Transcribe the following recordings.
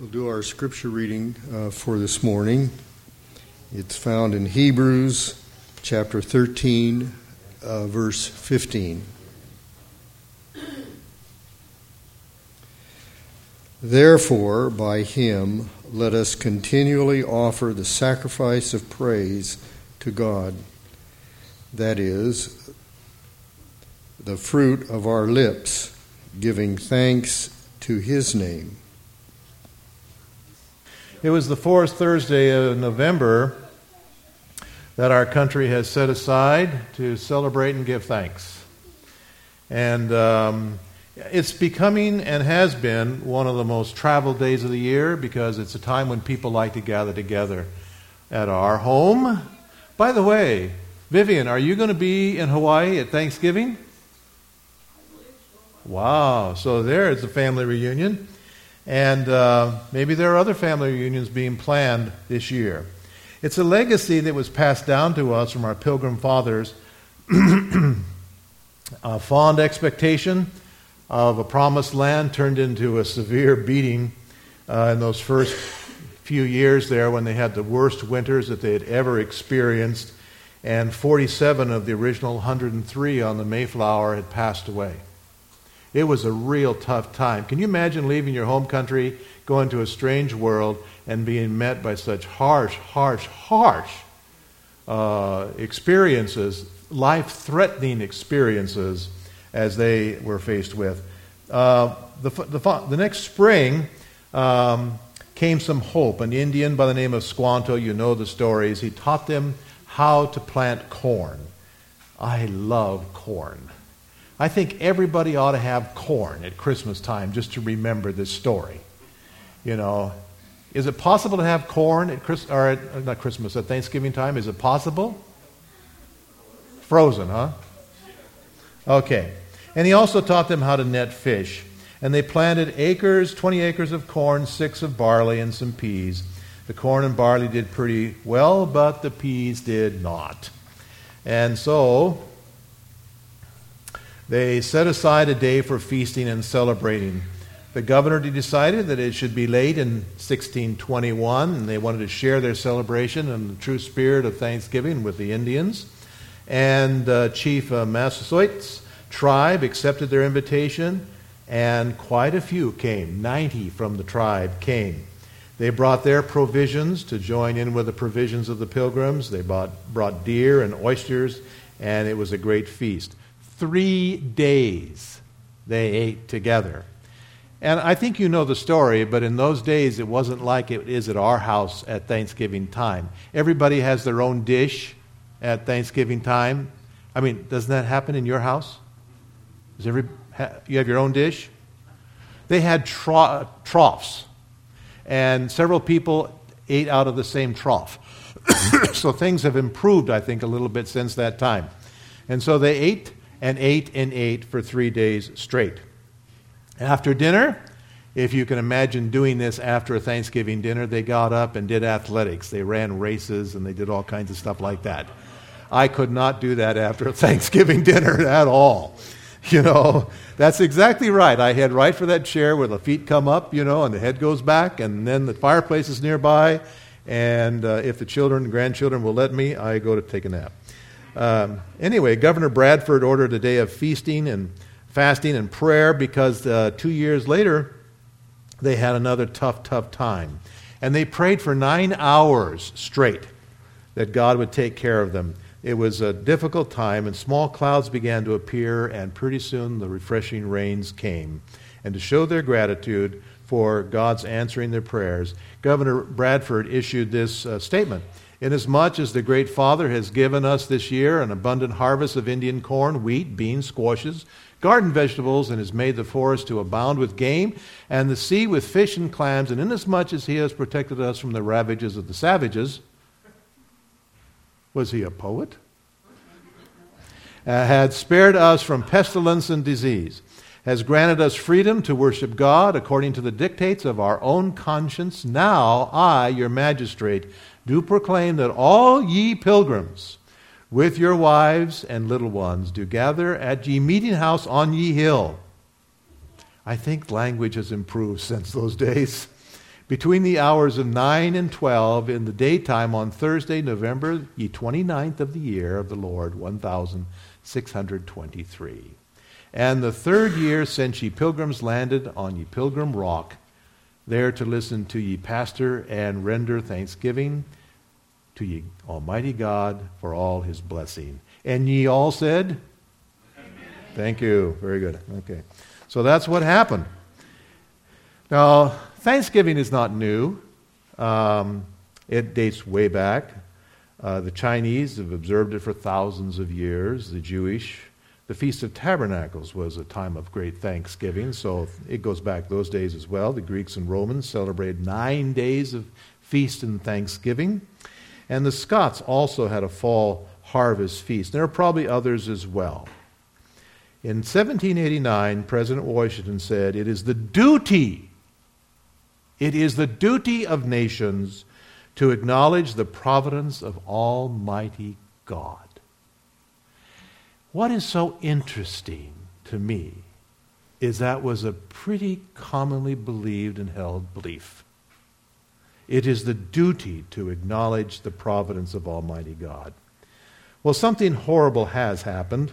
We'll do our scripture reading uh, for this morning. It's found in Hebrews chapter 13, uh, verse 15. Therefore, by him, let us continually offer the sacrifice of praise to God. That is, the fruit of our lips, giving thanks to his name. It was the fourth Thursday of November that our country has set aside to celebrate and give thanks. And um, it's becoming and has been one of the most traveled days of the year because it's a time when people like to gather together at our home. By the way, Vivian, are you going to be in Hawaii at Thanksgiving? Wow, so there is a family reunion. And uh, maybe there are other family reunions being planned this year. It's a legacy that was passed down to us from our pilgrim fathers a fond expectation of a promised land turned into a severe beating uh, in those first few years there when they had the worst winters that they had ever experienced. And 47 of the original 103 on the Mayflower had passed away. It was a real tough time. Can you imagine leaving your home country, going to a strange world, and being met by such harsh, harsh, harsh uh, experiences, life threatening experiences, as they were faced with? Uh, the, the, the, next spring um, came some hope. An Indian by the name of Squanto, you know the stories, he taught them how to plant corn. I love corn. I think everybody ought to have corn at Christmas time just to remember this story. You know, is it possible to have corn at Chris or at, uh, not Christmas at Thanksgiving time? Is it possible? Frozen, huh? Okay. And he also taught them how to net fish. And they planted acres, 20 acres of corn, six of barley, and some peas. The corn and barley did pretty well, but the peas did not. And so they set aside a day for feasting and celebrating. The governor decided that it should be late in 1621, and they wanted to share their celebration in the true spirit of Thanksgiving with the Indians. And uh, Chief uh, Massasoit's tribe accepted their invitation, and quite a few came. 90 from the tribe came. They brought their provisions to join in with the provisions of the pilgrims. They brought, brought deer and oysters, and it was a great feast. Three days they ate together. And I think you know the story, but in those days it wasn't like it is at our house at Thanksgiving time. Everybody has their own dish at Thanksgiving time. I mean, doesn't that happen in your house? Does every, you have your own dish? They had troughs, and several people ate out of the same trough. so things have improved, I think, a little bit since that time. And so they ate and ate and ate for three days straight. After dinner, if you can imagine doing this after a Thanksgiving dinner, they got up and did athletics. They ran races and they did all kinds of stuff like that. I could not do that after a Thanksgiving dinner at all. You know, that's exactly right. I head right for that chair where the feet come up, you know, and the head goes back, and then the fireplace is nearby. And uh, if the children and grandchildren will let me, I go to take a nap. Um, anyway, Governor Bradford ordered a day of feasting and fasting and prayer because uh, two years later they had another tough, tough time. And they prayed for nine hours straight that God would take care of them. It was a difficult time, and small clouds began to appear, and pretty soon the refreshing rains came. And to show their gratitude for God's answering their prayers, Governor Bradford issued this uh, statement. Inasmuch as the Great Father has given us this year an abundant harvest of Indian corn, wheat, beans, squashes, garden vegetables, and has made the forest to abound with game, and the sea with fish and clams, and inasmuch as he has protected us from the ravages of the savages, was he a poet? Uh, had spared us from pestilence and disease, has granted us freedom to worship God according to the dictates of our own conscience. Now I, your magistrate, do proclaim that all ye pilgrims, with your wives and little ones, do gather at ye meeting house on ye hill. I think language has improved since those days. between the hours of 9 and 12 in the daytime on Thursday, November the 29th of the year of the Lord, 1623. And the third year since ye pilgrims landed on ye pilgrim rock, there to listen to ye pastor and render thanksgiving to ye Almighty God for all his blessing. And ye all said, Amen. Thank you. Very good. Okay. So that's what happened. Now, Thanksgiving is not new. Um, it dates way back. Uh, the Chinese have observed it for thousands of years. The Jewish, the Feast of Tabernacles was a time of great thanksgiving, so it goes back those days as well. The Greeks and Romans celebrated nine days of feast and thanksgiving. And the Scots also had a fall harvest feast. There are probably others as well. In 1789, President Washington said, It is the duty, it is the duty of nations to acknowledge the providence of Almighty God. What is so interesting to me is that was a pretty commonly believed and held belief. It is the duty to acknowledge the providence of Almighty God. Well, something horrible has happened,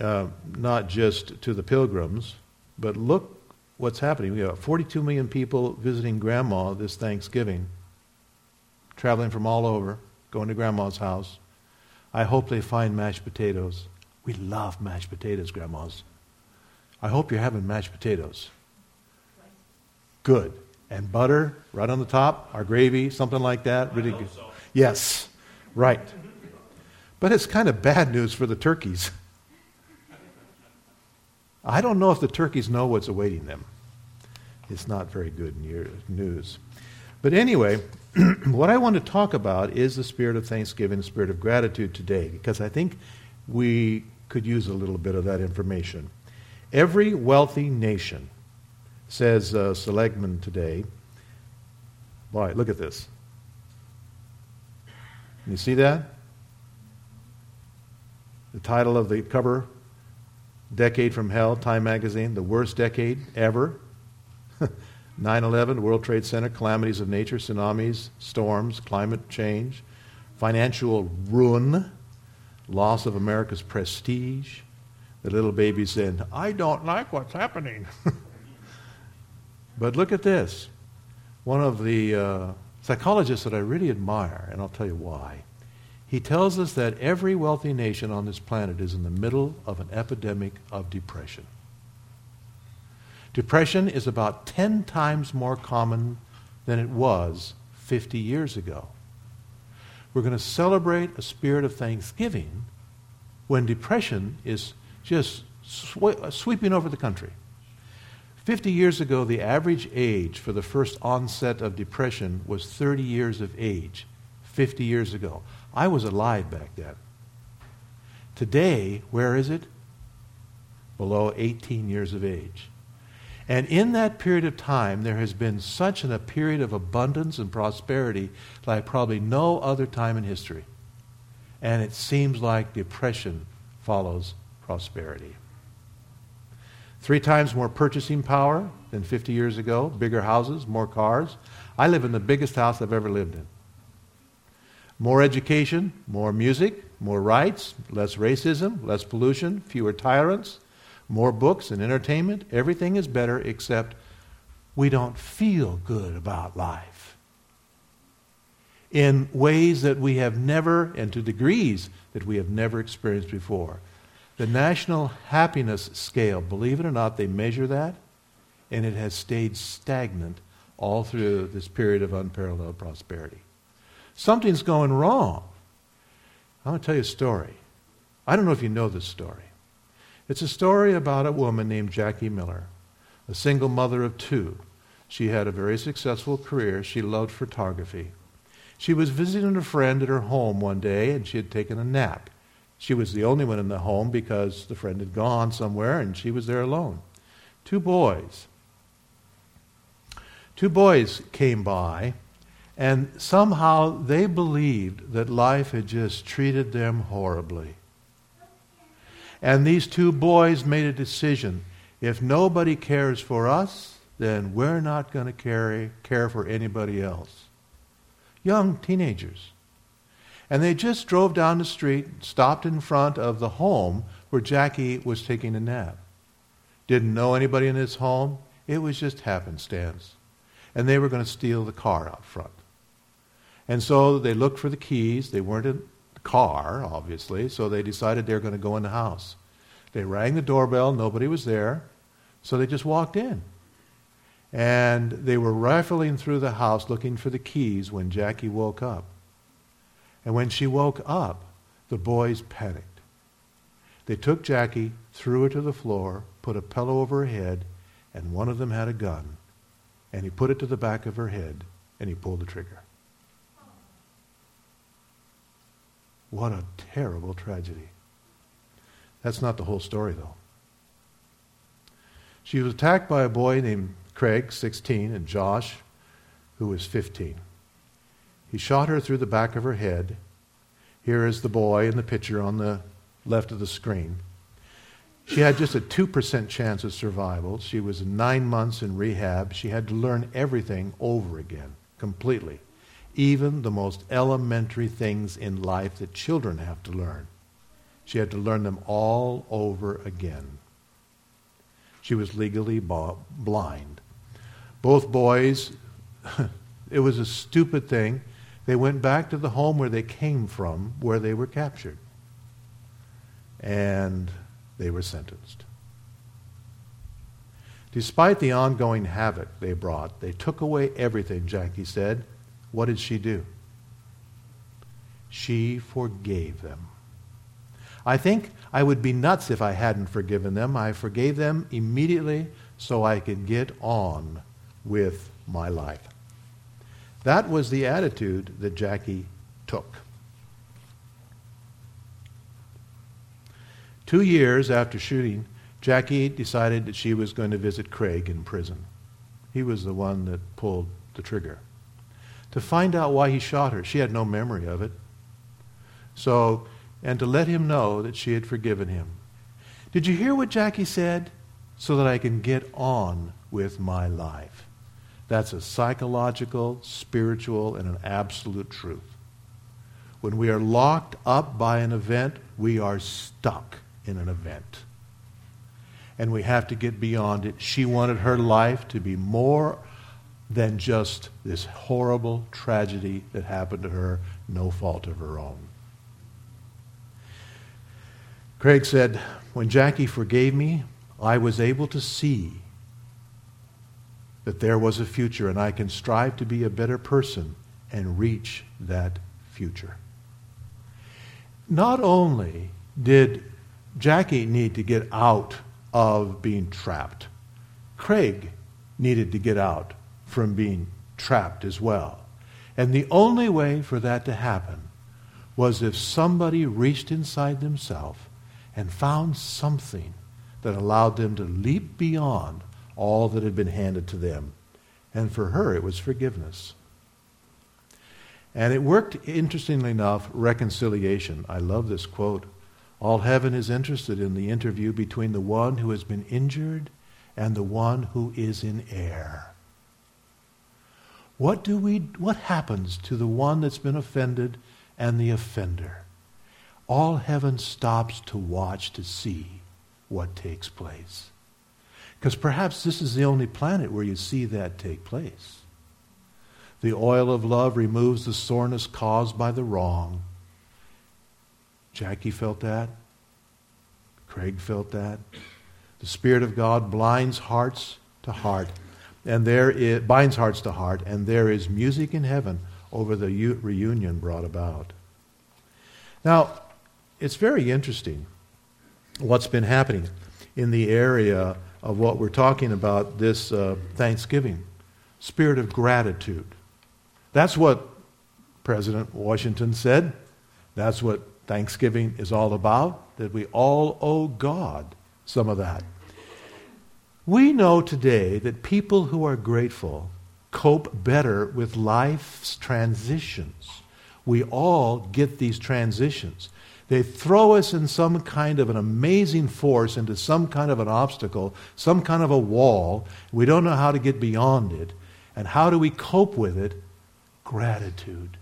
uh, not just to the pilgrims, but look what's happening. We have 42 million people visiting Grandma this Thanksgiving, traveling from all over, going to Grandma's house. I hope they find mashed potatoes. We love mashed potatoes, Grandmas. I hope you're having mashed potatoes. Good and butter right on the top, our gravy, something like that. Really good. So. Yes, right. But it's kind of bad news for the turkeys. I don't know if the turkeys know what's awaiting them. It's not very good news. But anyway, what I want to talk about is the spirit of thanksgiving, the spirit of gratitude today, because I think we could use a little bit of that information. Every wealthy nation says uh, Seligman today. Why? Look at this. You see that? The title of the cover Decade from Hell, Time Magazine, the worst decade ever. 9 11, World Trade Center, calamities of nature, tsunamis, storms, climate change, financial ruin, loss of America's prestige. The little baby said, I don't like what's happening. But look at this. One of the uh, psychologists that I really admire, and I'll tell you why, he tells us that every wealthy nation on this planet is in the middle of an epidemic of depression. Depression is about 10 times more common than it was 50 years ago. We're going to celebrate a spirit of thanksgiving when depression is just sw- sweeping over the country. 50 years ago, the average age for the first onset of depression was 30 years of age. 50 years ago. I was alive back then. Today, where is it? Below 18 years of age. And in that period of time, there has been such an, a period of abundance and prosperity like probably no other time in history. And it seems like depression follows prosperity. Three times more purchasing power than 50 years ago, bigger houses, more cars. I live in the biggest house I've ever lived in. More education, more music, more rights, less racism, less pollution, fewer tyrants, more books and entertainment. Everything is better except we don't feel good about life in ways that we have never, and to degrees that we have never experienced before. The National Happiness Scale, believe it or not, they measure that, and it has stayed stagnant all through this period of unparalleled prosperity. Something's going wrong. I'm going to tell you a story. I don't know if you know this story. It's a story about a woman named Jackie Miller, a single mother of two. She had a very successful career. She loved photography. She was visiting a friend at her home one day, and she had taken a nap. She was the only one in the home because the friend had gone somewhere and she was there alone. Two boys. Two boys came by, and somehow they believed that life had just treated them horribly. And these two boys made a decision if nobody cares for us, then we're not going to care for anybody else. Young teenagers. And they just drove down the street, stopped in front of the home where Jackie was taking a nap. Didn't know anybody in this home. It was just happenstance. And they were going to steal the car out front. And so they looked for the keys. They weren't car, obviously, so they decided they were going to go in the house. They rang the doorbell, nobody was there, so they just walked in. And they were rifling through the house looking for the keys when Jackie woke up. And when she woke up, the boys panicked. They took Jackie, threw her to the floor, put a pillow over her head, and one of them had a gun. And he put it to the back of her head, and he pulled the trigger. What a terrible tragedy. That's not the whole story, though. She was attacked by a boy named Craig, 16, and Josh, who was 15. He shot her through the back of her head. Here is the boy in the picture on the left of the screen. She had just a 2% chance of survival. She was nine months in rehab. She had to learn everything over again, completely. Even the most elementary things in life that children have to learn. She had to learn them all over again. She was legally blind. Both boys, it was a stupid thing. They went back to the home where they came from, where they were captured. And they were sentenced. Despite the ongoing havoc they brought, they took away everything, Jackie said. What did she do? She forgave them. I think I would be nuts if I hadn't forgiven them. I forgave them immediately so I could get on with my life. That was the attitude that Jackie took. Two years after shooting, Jackie decided that she was going to visit Craig in prison. He was the one that pulled the trigger. To find out why he shot her, she had no memory of it. So and to let him know that she had forgiven him. Did you hear what Jackie said? So that I can get on with my life. That's a psychological, spiritual, and an absolute truth. When we are locked up by an event, we are stuck in an event. And we have to get beyond it. She wanted her life to be more than just this horrible tragedy that happened to her, no fault of her own. Craig said, When Jackie forgave me, I was able to see that there was a future, and I can strive to be a better person and reach that future. Not only did Jackie need to get out of being trapped, Craig needed to get out from being trapped as well. And the only way for that to happen was if somebody reached inside themselves and found something that allowed them to leap beyond all that had been handed to them. And for her, it was forgiveness. And it worked, interestingly enough, reconciliation. I love this quote. All heaven is interested in the interview between the one who has been injured and the one who is in air. What, do we, what happens to the one that's been offended and the offender? all heaven stops to watch to see what takes place. Because perhaps this is the only planet where you see that take place. The oil of love removes the soreness caused by the wrong. Jackie felt that. Craig felt that. The Spirit of God blinds hearts to heart, and there is, binds hearts to heart, and there is music in heaven over the u- reunion brought about. Now, it's very interesting what's been happening in the area of what we're talking about this uh, Thanksgiving spirit of gratitude. That's what President Washington said. That's what Thanksgiving is all about, that we all owe God some of that. We know today that people who are grateful cope better with life's transitions. We all get these transitions. They throw us in some kind of an amazing force into some kind of an obstacle, some kind of a wall. We don't know how to get beyond it. And how do we cope with it? Gratitude.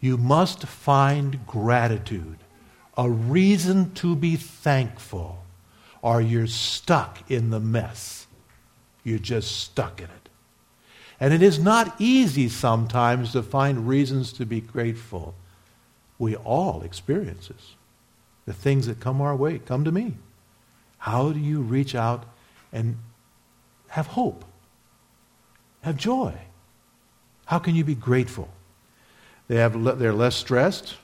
You must find gratitude, a reason to be thankful, or you're stuck in the mess. You're just stuck in it. And it is not easy sometimes to find reasons to be grateful. We all experience this. The things that come our way come to me. How do you reach out and have hope? Have joy? How can you be grateful? They have, they're less stressed,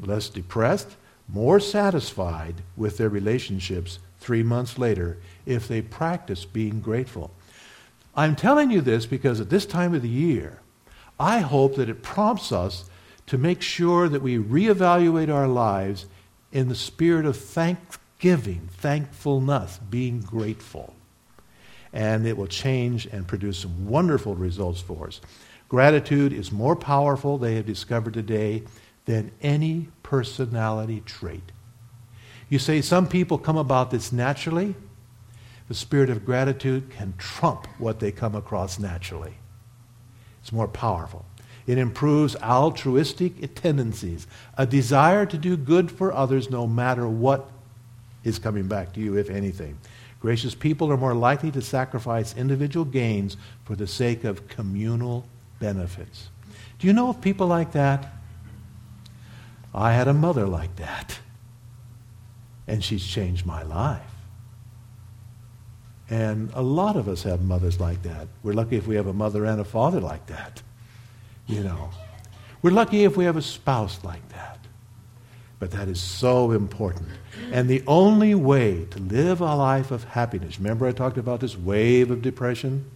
less depressed, more satisfied with their relationships three months later if they practice being grateful. I'm telling you this because at this time of the year, I hope that it prompts us to make sure that we reevaluate our lives in the spirit of thanksgiving, thankfulness, being grateful. And it will change and produce some wonderful results for us. Gratitude is more powerful, they have discovered today, than any personality trait. You say some people come about this naturally the spirit of gratitude can trump what they come across naturally. It's more powerful. It improves altruistic tendencies, a desire to do good for others no matter what is coming back to you, if anything. Gracious people are more likely to sacrifice individual gains for the sake of communal benefits. Do you know of people like that? I had a mother like that, and she's changed my life. And a lot of us have mothers like that. We're lucky if we have a mother and a father like that. You know. We're lucky if we have a spouse like that. But that is so important. And the only way to live a life of happiness, remember I talked about this wave of depression?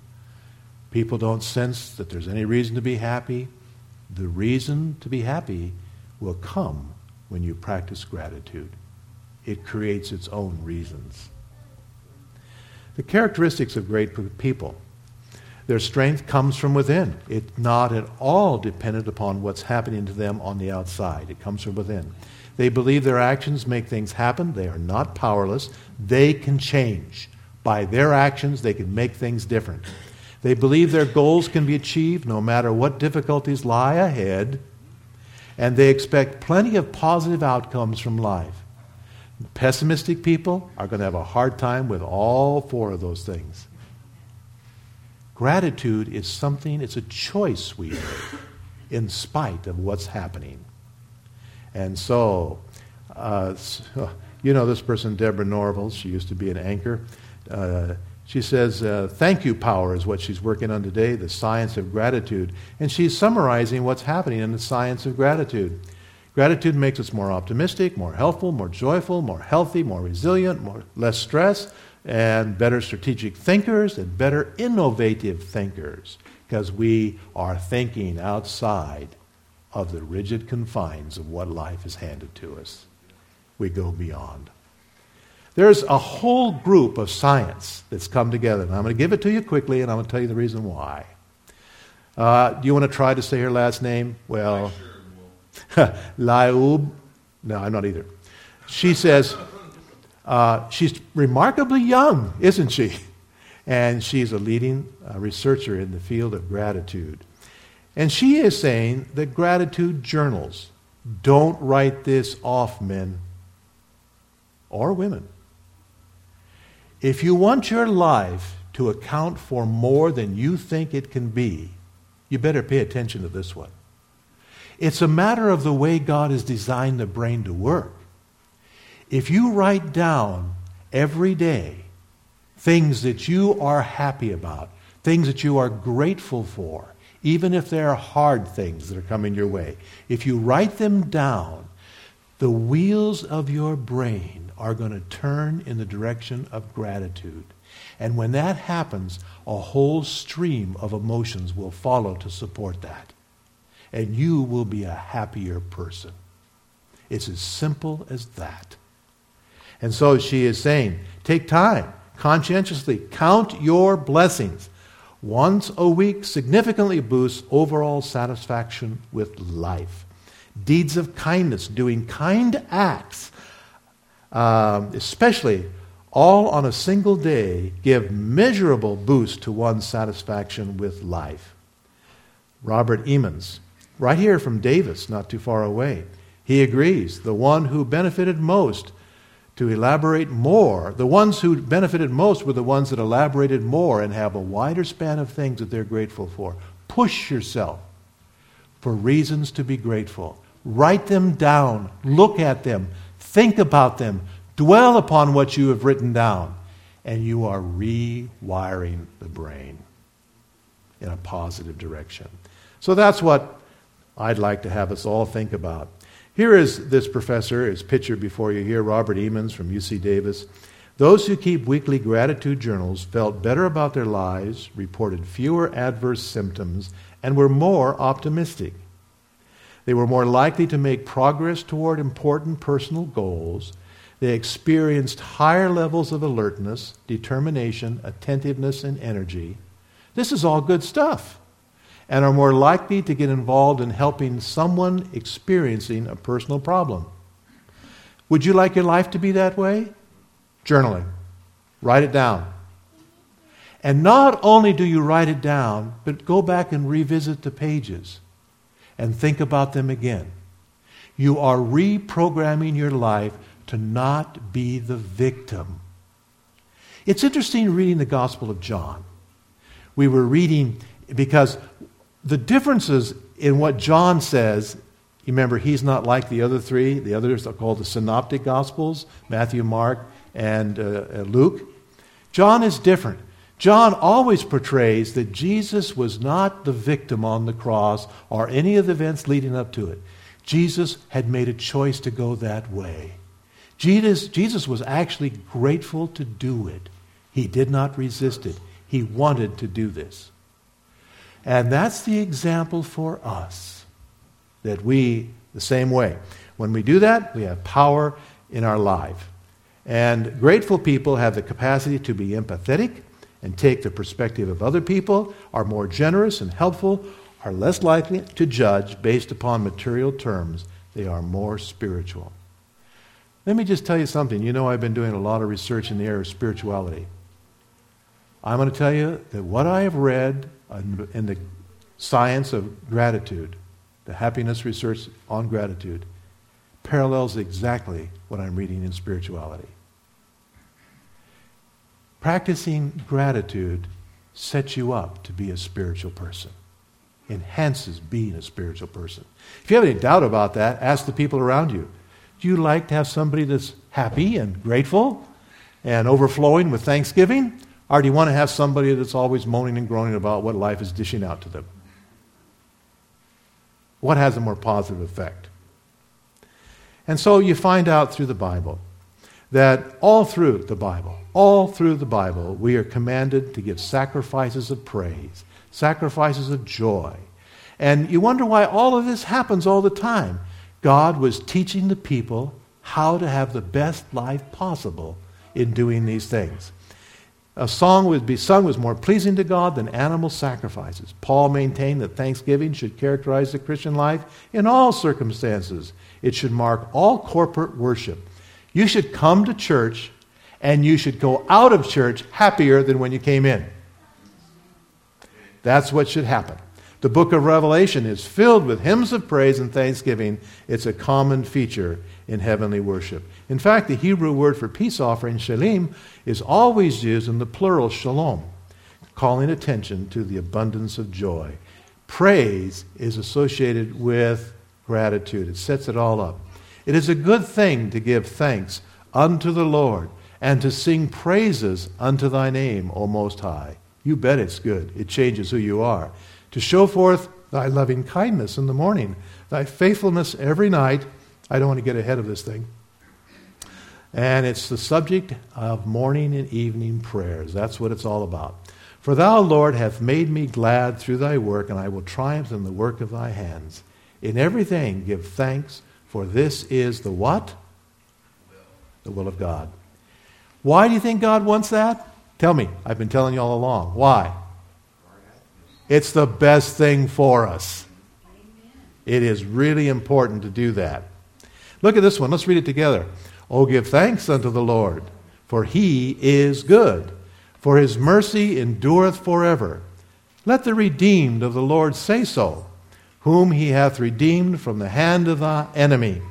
People don't sense that there's any reason to be happy. The reason to be happy will come when you practice gratitude. It creates its own reasons. The characteristics of great people. Their strength comes from within. It's not at all dependent upon what's happening to them on the outside. It comes from within. They believe their actions make things happen. They are not powerless. They can change. By their actions, they can make things different. They believe their goals can be achieved no matter what difficulties lie ahead. And they expect plenty of positive outcomes from life. Pessimistic people are going to have a hard time with all four of those things. Gratitude is something, it's a choice we make in spite of what's happening. And so, uh, you know this person, Deborah Norville, she used to be an anchor. Uh, she says, uh, Thank you power is what she's working on today, the science of gratitude. And she's summarizing what's happening in the science of gratitude. Gratitude makes us more optimistic, more helpful, more joyful, more healthy, more resilient, more, less stress, and better strategic thinkers and better innovative thinkers because we are thinking outside of the rigid confines of what life has handed to us. We go beyond. There's a whole group of science that's come together, and I'm going to give it to you quickly, and I'm going to tell you the reason why. Uh, do you want to try to say her last name? Well, Laub. No, I'm not either. She says, uh, she's remarkably young, isn't she? And she's a leading uh, researcher in the field of gratitude. And she is saying that gratitude journals don't write this off, men or women. If you want your life to account for more than you think it can be, you better pay attention to this one. It's a matter of the way God has designed the brain to work. If you write down every day things that you are happy about, things that you are grateful for, even if they are hard things that are coming your way, if you write them down, the wheels of your brain are going to turn in the direction of gratitude. And when that happens, a whole stream of emotions will follow to support that and you will be a happier person. It's as simple as that. And so she is saying, take time, conscientiously count your blessings. Once a week significantly boosts overall satisfaction with life. deeds of kindness, doing kind acts, um, especially all on a single day, give measurable boost to one's satisfaction with life. Robert Emmons, right here from Davis, not too far away, he agrees the one who benefited most to elaborate more, the ones who benefited most were the ones that elaborated more and have a wider span of things that they're grateful for. Push yourself for reasons to be grateful. Write them down, look at them, think about them, dwell upon what you have written down, and you are rewiring the brain in a positive direction. So that's what I'd like to have us all think about. Here is this professor, is pictured before you here, Robert Emmons from UC Davis. Those who keep weekly gratitude journals felt better about their lives, reported fewer adverse symptoms, and were more optimistic. They were more likely to make progress toward important personal goals. They experienced higher levels of alertness, determination, attentiveness, and energy. This is all good stuff. And are more likely to get involved in helping someone experiencing a personal problem. Would you like your life to be that way? Journaling. Write it down. And not only do you write it down, but go back and revisit the pages and think about them again. You are reprogramming your life to not be the victim. It's interesting reading the Gospel of John. We were reading because the differences in what John says, remember, he's not like the other three. The others are called the Synoptic Gospels Matthew, Mark, and uh, uh Luke. John is different. John always portrays that Jesus was not the victim on the cross or any of the events leading up to it. Jesus had made a choice to go that way. Jesus, Jesus was actually grateful to do it. He did not resist it. He wanted to do this. And that's the example for us that we, the same way. When we do that, we have power in our life. And grateful people have the capacity to be empathetic and take the perspective of other people, are more generous and helpful, are less likely to judge based upon material terms. They are more spiritual. Let me just tell you something. You know, I've been doing a lot of research in the area of spirituality. I'm going to tell you that what I have read in the science of gratitude, the happiness research on gratitude, parallels exactly what I'm reading in spirituality. Practicing gratitude sets you up to be a spiritual person, enhances being a spiritual person. If you have any doubt about that, ask the people around you. Do you like to have somebody that's happy and grateful and overflowing with thanksgiving? Or do you want to have somebody that's always moaning and groaning about what life is dishing out to them? What has a more positive effect? And so you find out through the Bible that all through the Bible, all through the Bible, we are commanded to give sacrifices of praise, sacrifices of joy. And you wonder why all of this happens all the time. God was teaching the people how to have the best life possible in doing these things. A song would be sung was more pleasing to God than animal sacrifices. Paul maintained that thanksgiving should characterize the Christian life in all circumstances. It should mark all corporate worship. You should come to church and you should go out of church happier than when you came in. That's what should happen. The book of Revelation is filled with hymns of praise and thanksgiving. It's a common feature in heavenly worship. In fact, the Hebrew word for peace offering, shalom, is always used in the plural shalom, calling attention to the abundance of joy. Praise is associated with gratitude, it sets it all up. It is a good thing to give thanks unto the Lord and to sing praises unto thy name, O Most High. You bet it's good. It changes who you are. To show forth thy loving kindness in the morning, thy faithfulness every night. I don't want to get ahead of this thing. And it's the subject of morning and evening prayers. That's what it's all about. For thou, Lord, hast made me glad through thy work, and I will triumph in the work of thy hands. In everything give thanks, for this is the what? The will of God. Why do you think God wants that? Tell me. I've been telling you all along. Why? It's the best thing for us. It is really important to do that. Look at this one. Let's read it together. Oh, give thanks unto the Lord, for he is good, for his mercy endureth forever. Let the redeemed of the Lord say so, whom he hath redeemed from the hand of the enemy.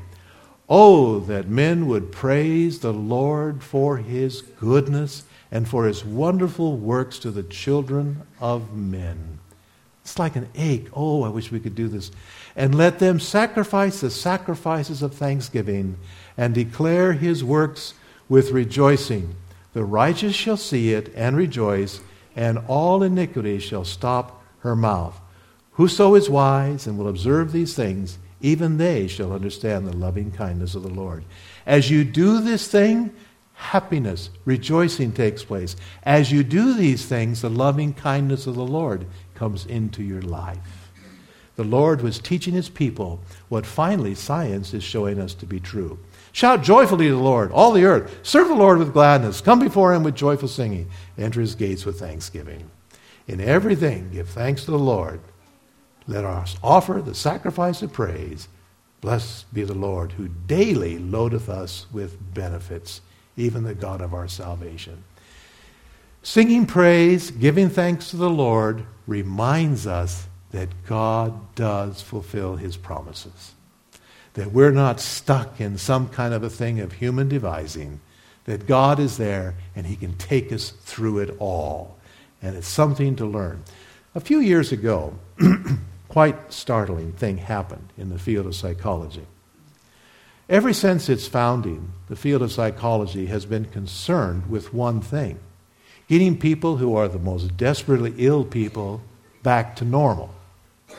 Oh, that men would praise the Lord for his goodness and for his wonderful works to the children of men. It's like an ache. Oh, I wish we could do this. And let them sacrifice the sacrifices of thanksgiving and declare his works with rejoicing. The righteous shall see it and rejoice, and all iniquity shall stop her mouth. Whoso is wise and will observe these things, even they shall understand the loving kindness of the Lord. As you do this thing, happiness, rejoicing takes place. As you do these things, the loving kindness of the Lord comes into your life. The Lord was teaching his people what finally science is showing us to be true. Shout joyfully to the Lord, all the earth. Serve the Lord with gladness. Come before him with joyful singing. Enter his gates with thanksgiving. In everything, give thanks to the Lord. Let us offer the sacrifice of praise. Blessed be the Lord, who daily loadeth us with benefits, even the God of our salvation. Singing praise, giving thanks to the Lord, reminds us that God does fulfill his promises that we're not stuck in some kind of a thing of human devising, that God is there and He can take us through it all. And it's something to learn. A few years ago, quite startling thing happened in the field of psychology. Ever since its founding, the field of psychology has been concerned with one thing getting people who are the most desperately ill people back to normal.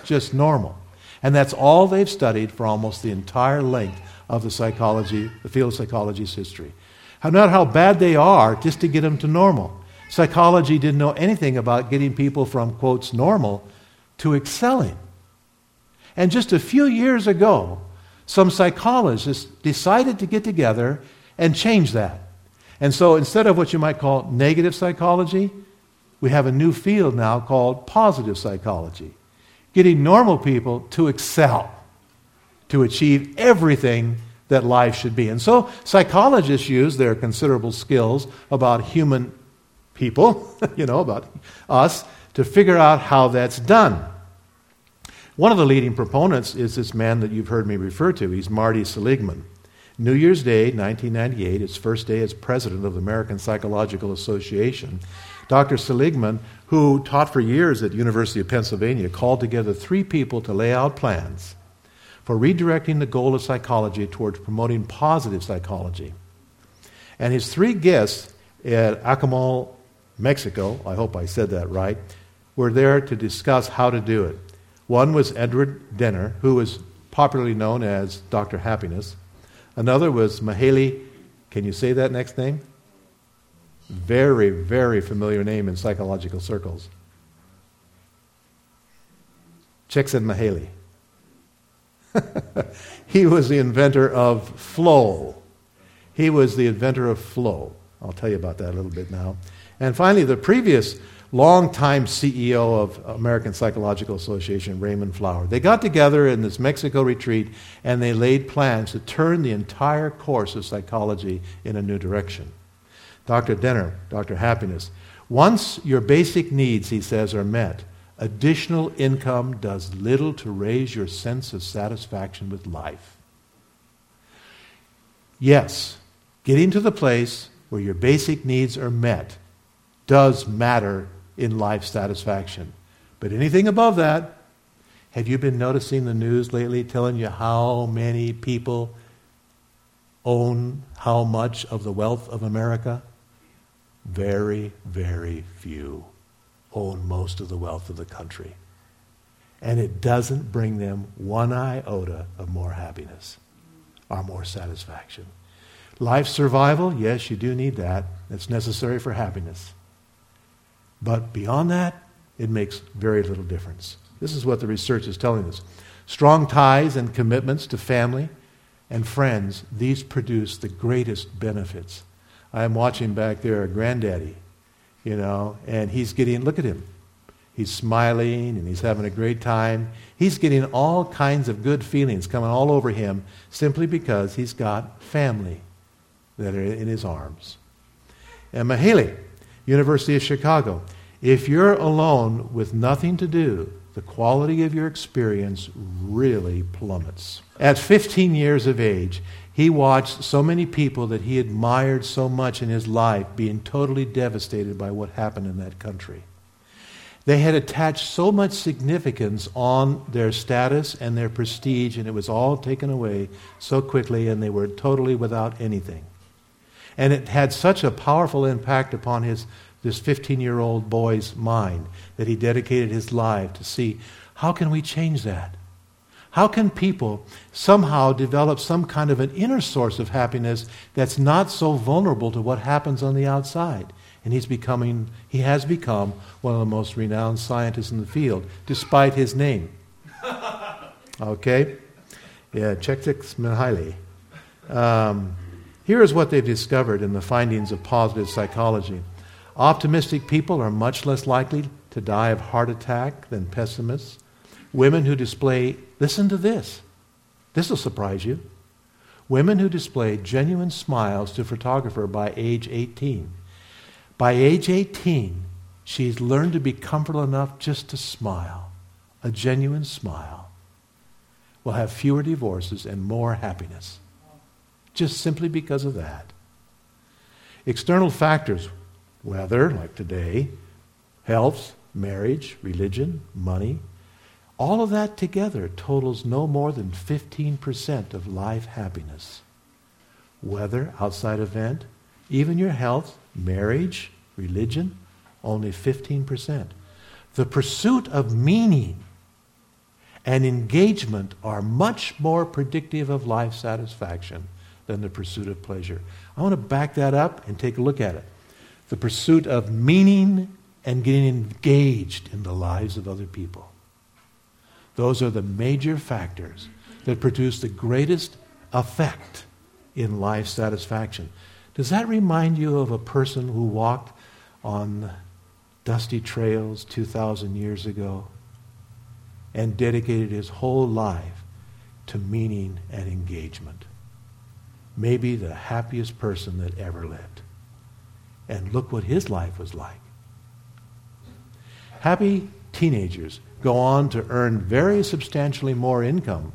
Just normal. And that's all they've studied for almost the entire length of the psychology, the field of psychology's history. How, not how bad they are, just to get them to normal. Psychology didn't know anything about getting people from, quotes, normal to excelling. And just a few years ago, some psychologists decided to get together and change that. And so instead of what you might call negative psychology, we have a new field now called positive psychology getting normal people to excel, to achieve everything that life should be. And so psychologists use their considerable skills about human people, you know, about us, to figure out how that's done. One of the leading proponents is this man that you've heard me refer to. He's Marty Seligman. New Year's Day, 1998, his first day as president of the American Psychological Association, Dr. Seligman, who taught for years at the University of Pennsylvania, called together three people to lay out plans for redirecting the goal of psychology towards promoting positive psychology. And his three guests at Akumal, Mexico, I hope I said that right, were there to discuss how to do it. One was Edward Diener, who was popularly known as Dr. Happiness. Another was Mihaly, can you say that next name? Very, very familiar name in psychological circles. Csikszentmihalyi. he was the inventor of flow. He was the inventor of flow. I'll tell you about that a little bit now. And finally, the previous longtime CEO of American Psychological Association, Raymond Fowler. They got together in this Mexico retreat and they laid plans to turn the entire course of psychology in a new direction. Dr. Diener, Dr. Happiness. Once your basic needs, he says, are met, additional income does little to raise your sense of satisfaction with life. Yes, getting to the place where your basic needs are met does matter in life satisfaction. But anything above that, have you been noticing the news lately telling you how many people own how much of the wealth of America? Very, very few own most of the wealth of the country. And it doesn't bring them one iota of more happiness or more satisfaction. Life survival, yes, you do need that. It's necessary for happiness. But beyond that, it makes very little difference. This is what the research is telling us. Strong ties and commitments to family and friends, these produce the greatest benefits I'm watching back there a granddaddy, you know, and he's getting, look at him. He's smiling and he's having a great time. He's getting all kinds of good feelings coming all over him simply because he's got family that are in his arms. And Mihaly, University of Chicago, if you're alone with nothing to do, the quality of your experience really plummets. At 15 years of age, he watched so many people that he admired so much in his life being totally devastated by what happened in that country. They had attached so much significance on their status and their prestige, and it was all taken away so quickly, and they were totally without anything. And it had such a powerful impact upon his, this 15 year old boy's mind that he dedicated his life to see how can we change that? How can people somehow develop some kind of an inner source of happiness that's not so vulnerable to what happens on the outside? and he's becoming, he has become one of the most renowned scientists in the field, despite his name. Okay? Yeah, Csikszentmihalyi. Um, here is what they've discovered in the findings of positive psychology. Optimistic people are much less likely to die of heart attack than pessimists. Women who display, listen to this, this will surprise you. Women who display genuine smiles to photographer by age 18 by age 18, she's learned to be comfortable enough just to smile, a genuine smile. Will have fewer divorces and more happiness. Just simply because of that. External factors, weather, like today, health, marriage, religion, money, all of that together totals no more than 15% of life happiness. Weather, outside event, even your health, marriage, religion, only 15%. The pursuit of meaning and engagement are much more predictive of life satisfaction than the pursuit of pleasure. I want to back that up and take a look at it. The pursuit of meaning and getting engaged in the lives of other people. Those are the major factors that produce the greatest effect in life satisfaction. Does that remind you of a person who walked on dusty trails 2,000 years ago and dedicated his whole life to meaning and engagement? Maybe the happiest person that ever lived. And look what his life was like. Happy teenagers go on to earn very substantially more income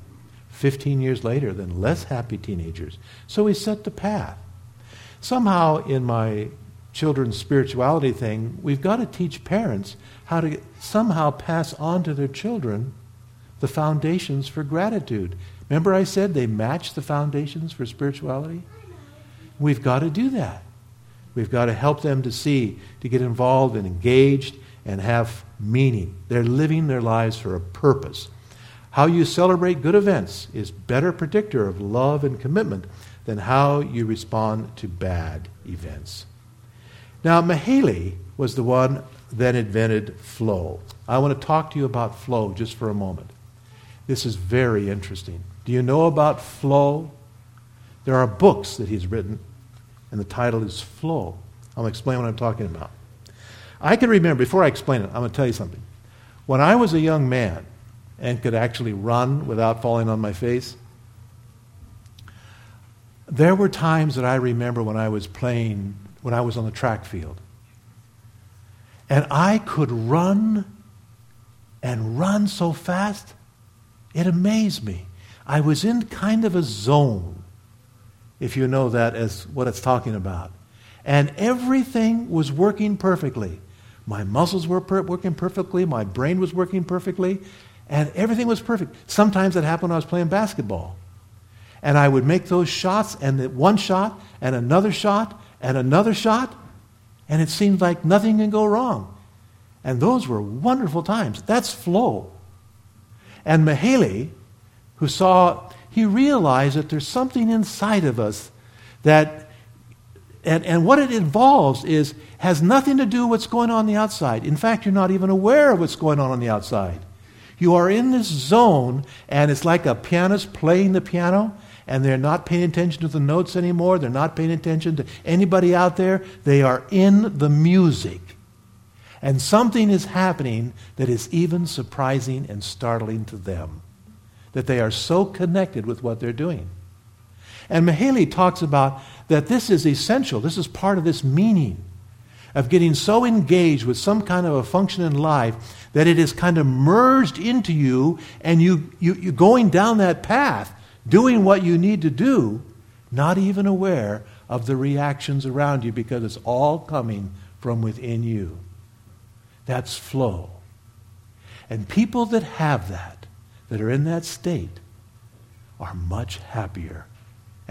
15 years later than less happy teenagers. So he set the path. Somehow, in my children's spirituality thing, we've got to teach parents how to somehow pass on to their children the foundations for gratitude. Remember, I said they match the foundations for spirituality? We've got to do that. We've got to help them to see, to get involved and engaged and have meaning. They're living their lives for a purpose. How you celebrate good events is better predictor of love and commitment than how you respond to bad events. Now, Mihaly was the one that invented flow. I want to talk to you about flow just for a moment. This is very interesting. Do you know about flow? There are books that he's written, and the title is Flow. I'll explain what I'm talking about. I can remember, before I explain it, I'm going to tell you something. When I was a young man and could actually run without falling on my face, there were times that I remember when I was playing, when I was on the track field. And I could run and run so fast, it amazed me. I was in kind of a zone, if you know that as what it's talking about. And everything was working perfectly. My muscles were per- working perfectly, my brain was working perfectly, and everything was perfect. Sometimes it happened when I was playing basketball. And I would make those shots, and one shot, and another shot, and another shot, and it seemed like nothing can go wrong. And those were wonderful times. That's flow. And Mihaly, who saw, he realized that there's something inside of us that, and, and what it involves is, has nothing to do with what's going on, on the outside. In fact, you're not even aware of what's going on on the outside. You are in this zone, and it's like a pianist playing the piano, and they're not paying attention to the notes anymore. They're not paying attention to anybody out there. They are in the music. And something is happening that is even surprising and startling to them, that they are so connected with what they're doing. And Mihaly talks about that this is essential. This is part of this meaning of getting so engaged with some kind of a function in life that it is kind of merged into you and you, you, you're going down that path, doing what you need to do, not even aware of the reactions around you because it's all coming from within you. That's flow. And people that have that, that are in that state, are much happier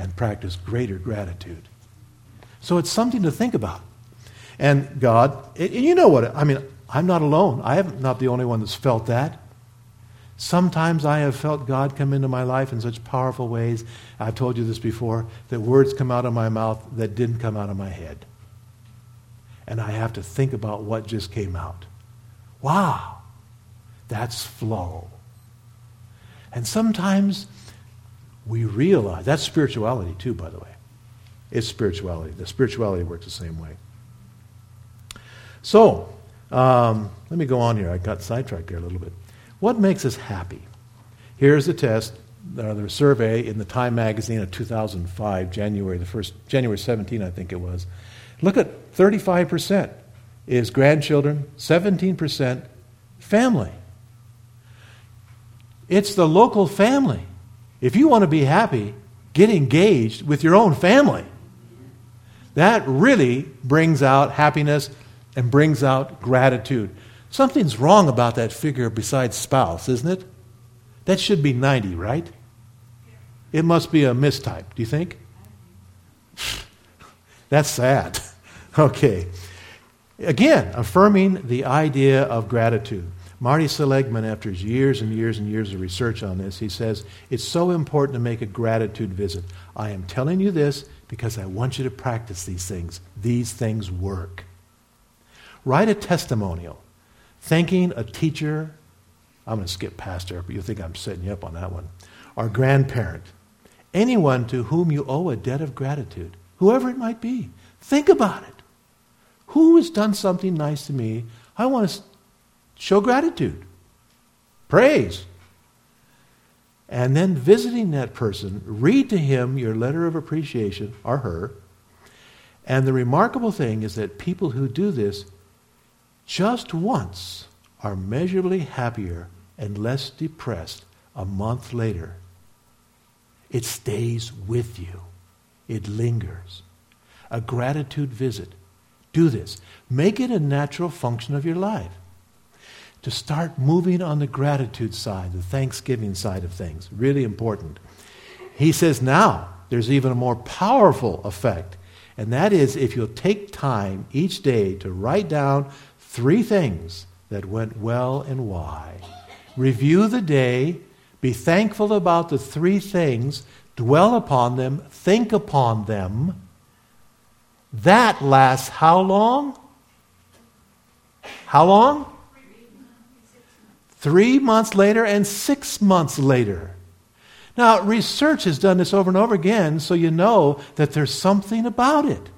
and practice greater gratitude. So it's something to think about. And God, and you know what, I mean, I'm not alone. I am not the only one that's felt that. Sometimes I have felt God come into my life in such powerful ways. I've told you this before that words come out of my mouth that didn't come out of my head. And I have to think about what just came out. Wow, that's flow. And sometimes we realize that's spirituality, too, by the way. It's spirituality. The spirituality works the same way. So, um, let me go on here. I got sidetracked there a little bit. What makes us happy? Here's the test, uh, the survey in the Time magazine of 2005, January the first, January 17, I think it was. Look at 35% is grandchildren, 17% family. It's the local family. If you want to be happy, get engaged with your own family. That really brings out happiness and brings out gratitude. Something's wrong about that figure besides spouse, isn't it? That should be 90, right? It must be a mistype, do you think? That's sad. okay. Again, affirming the idea of gratitude. Marty Seligman, after years and years and years of research on this, he says, It's so important to make a gratitude visit. I am telling you this because I want you to practice these things. These things work. Write a testimonial thanking a teacher. I'm going to skip past there, but you'll think I'm setting you up on that one. Or grandparent. Anyone to whom you owe a debt of gratitude, whoever it might be. Think about it. Who has done something nice to me? I want to show gratitude, praise. And then visiting that person, read to him your letter of appreciation, or her. And the remarkable thing is that people who do this just once are measurably happier and less depressed a month later. It stays with you, it lingers. A gratitude visit. Do this. Make it a natural function of your life. To start moving on the gratitude side, the thanksgiving side of things. Really important. He says now there's even a more powerful effect, and that is if you'll take time each day to write down Three things that went well and why. Review the day, be thankful about the three things, dwell upon them, think upon them. That lasts how long? How long? Three months later and six months later. Now, research has done this over and over again, so you know that there's something about it.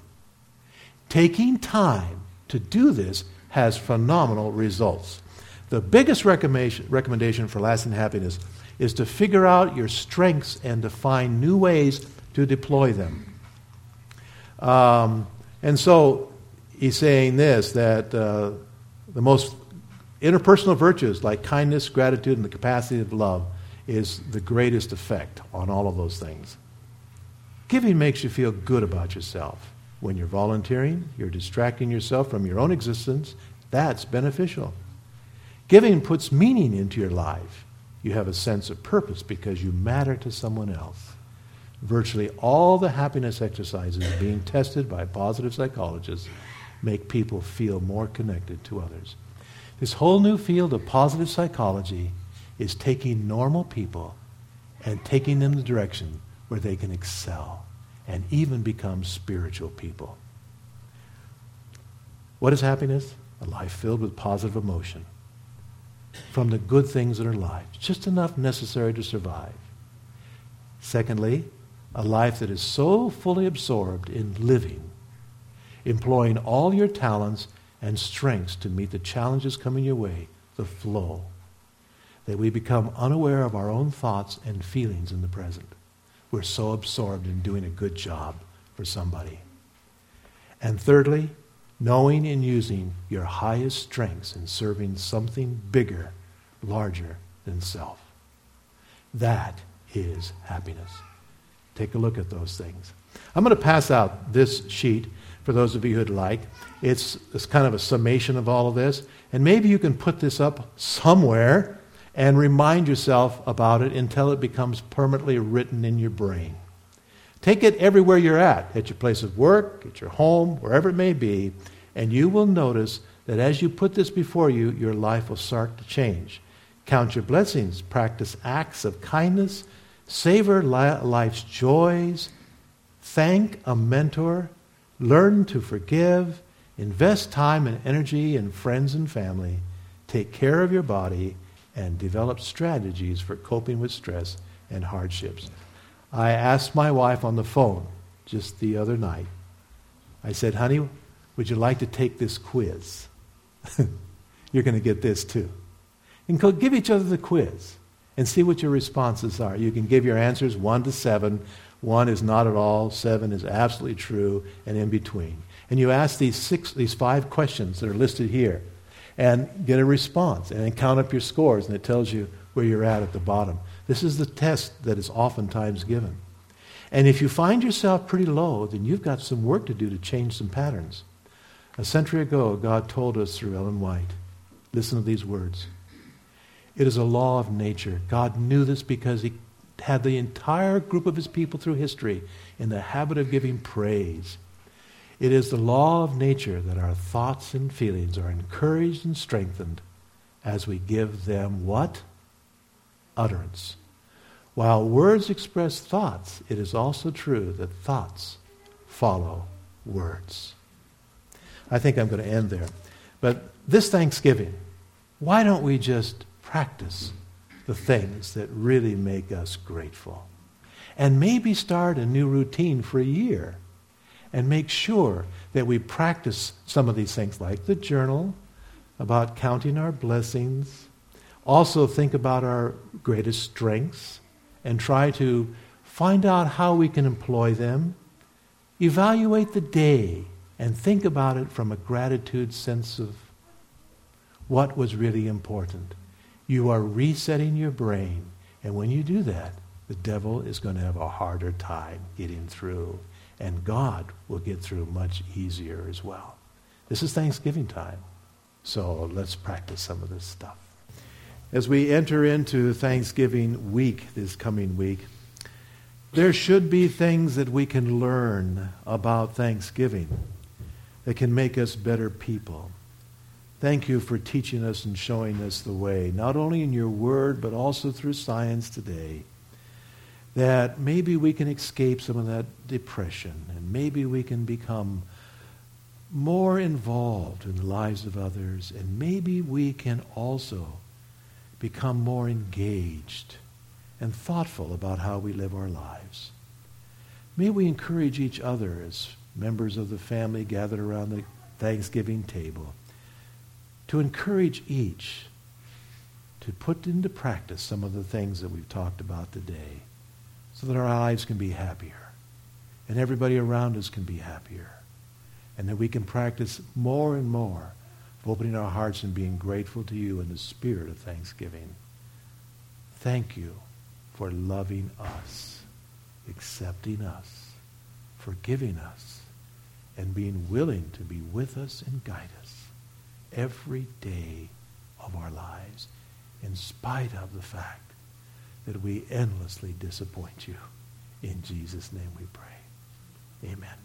Taking time to do this has phenomenal results. The biggest recommendation for lasting happiness is to figure out your strengths and to find new ways to deploy them. Um, and so he's saying this that uh, the most interpersonal virtues like kindness, gratitude, and the capacity of love is the greatest effect on all of those things. Giving makes you feel good about yourself. When you're volunteering, you're distracting yourself from your own existence. That's beneficial. Giving puts meaning into your life. You have a sense of purpose because you matter to someone else. Virtually all the happiness exercises being tested by positive psychologists make people feel more connected to others. This whole new field of positive psychology is taking normal people and taking them the direction where they can excel and even become spiritual people. What is happiness? A life filled with positive emotion from the good things in our life, just enough necessary to survive. Secondly, a life that is so fully absorbed in living, employing all your talents and strengths to meet the challenges coming your way, the flow. That we become unaware of our own thoughts and feelings in the present. We're so absorbed in doing a good job for somebody. And thirdly, knowing and using your highest strengths in serving something bigger, larger than self. That is happiness. Take a look at those things. I'm going to pass out this sheet for those of you who'd like. It's, it's kind of a summation of all of this. And maybe you can put this up somewhere and remind yourself about it until it becomes permanently written in your brain. Take it everywhere you're at, at your place of work, at your home, wherever it may be, and you will notice that as you put this before you, your life will start to change. Count your blessings, practice acts of kindness, savor life's joys, thank a mentor, learn to forgive, invest time and energy in friends and family, take care of your body, and develop strategies for coping with stress and hardships. I asked my wife on the phone just the other night. I said, honey, would you like to take this quiz? You're going to get this too. And go give each other the quiz and see what your responses are. You can give your answers one to seven. One is not at all, seven is absolutely true, and in between. And you ask these six, these five questions that are listed here and get a response and then count up your scores and it tells you where you're at at the bottom. This is the test that is oftentimes given. And if you find yourself pretty low, then you've got some work to do to change some patterns. A century ago, God told us through Ellen White listen to these words. It is a law of nature. God knew this because He had the entire group of His people through history in the habit of giving praise. It is the law of nature that our thoughts and feelings are encouraged and strengthened as we give them what? Utterance. While words express thoughts, it is also true that thoughts follow words. I think I'm going to end there. But this Thanksgiving, why don't we just practice the things that really make us grateful? And maybe start a new routine for a year and make sure that we practice some of these things, like the journal, about counting our blessings. Also, think about our greatest strengths and try to find out how we can employ them. Evaluate the day and think about it from a gratitude sense of what was really important. You are resetting your brain, and when you do that, the devil is going to have a harder time getting through and God will get through much easier as well. This is Thanksgiving time, so let's practice some of this stuff. As we enter into Thanksgiving week this coming week, there should be things that we can learn about Thanksgiving that can make us better people. Thank you for teaching us and showing us the way, not only in your word, but also through science today that maybe we can escape some of that depression and maybe we can become more involved in the lives of others and maybe we can also become more engaged and thoughtful about how we live our lives. May we encourage each other as members of the family gathered around the Thanksgiving table to encourage each to put into practice some of the things that we've talked about today so that our lives can be happier and everybody around us can be happier. And that we can practice more and more of opening our hearts and being grateful to you in the spirit of thanksgiving. Thank you for loving us, accepting us, forgiving us, and being willing to be with us and guide us every day of our lives in spite of the fact that we endlessly disappoint you. In Jesus' name we pray. Amen.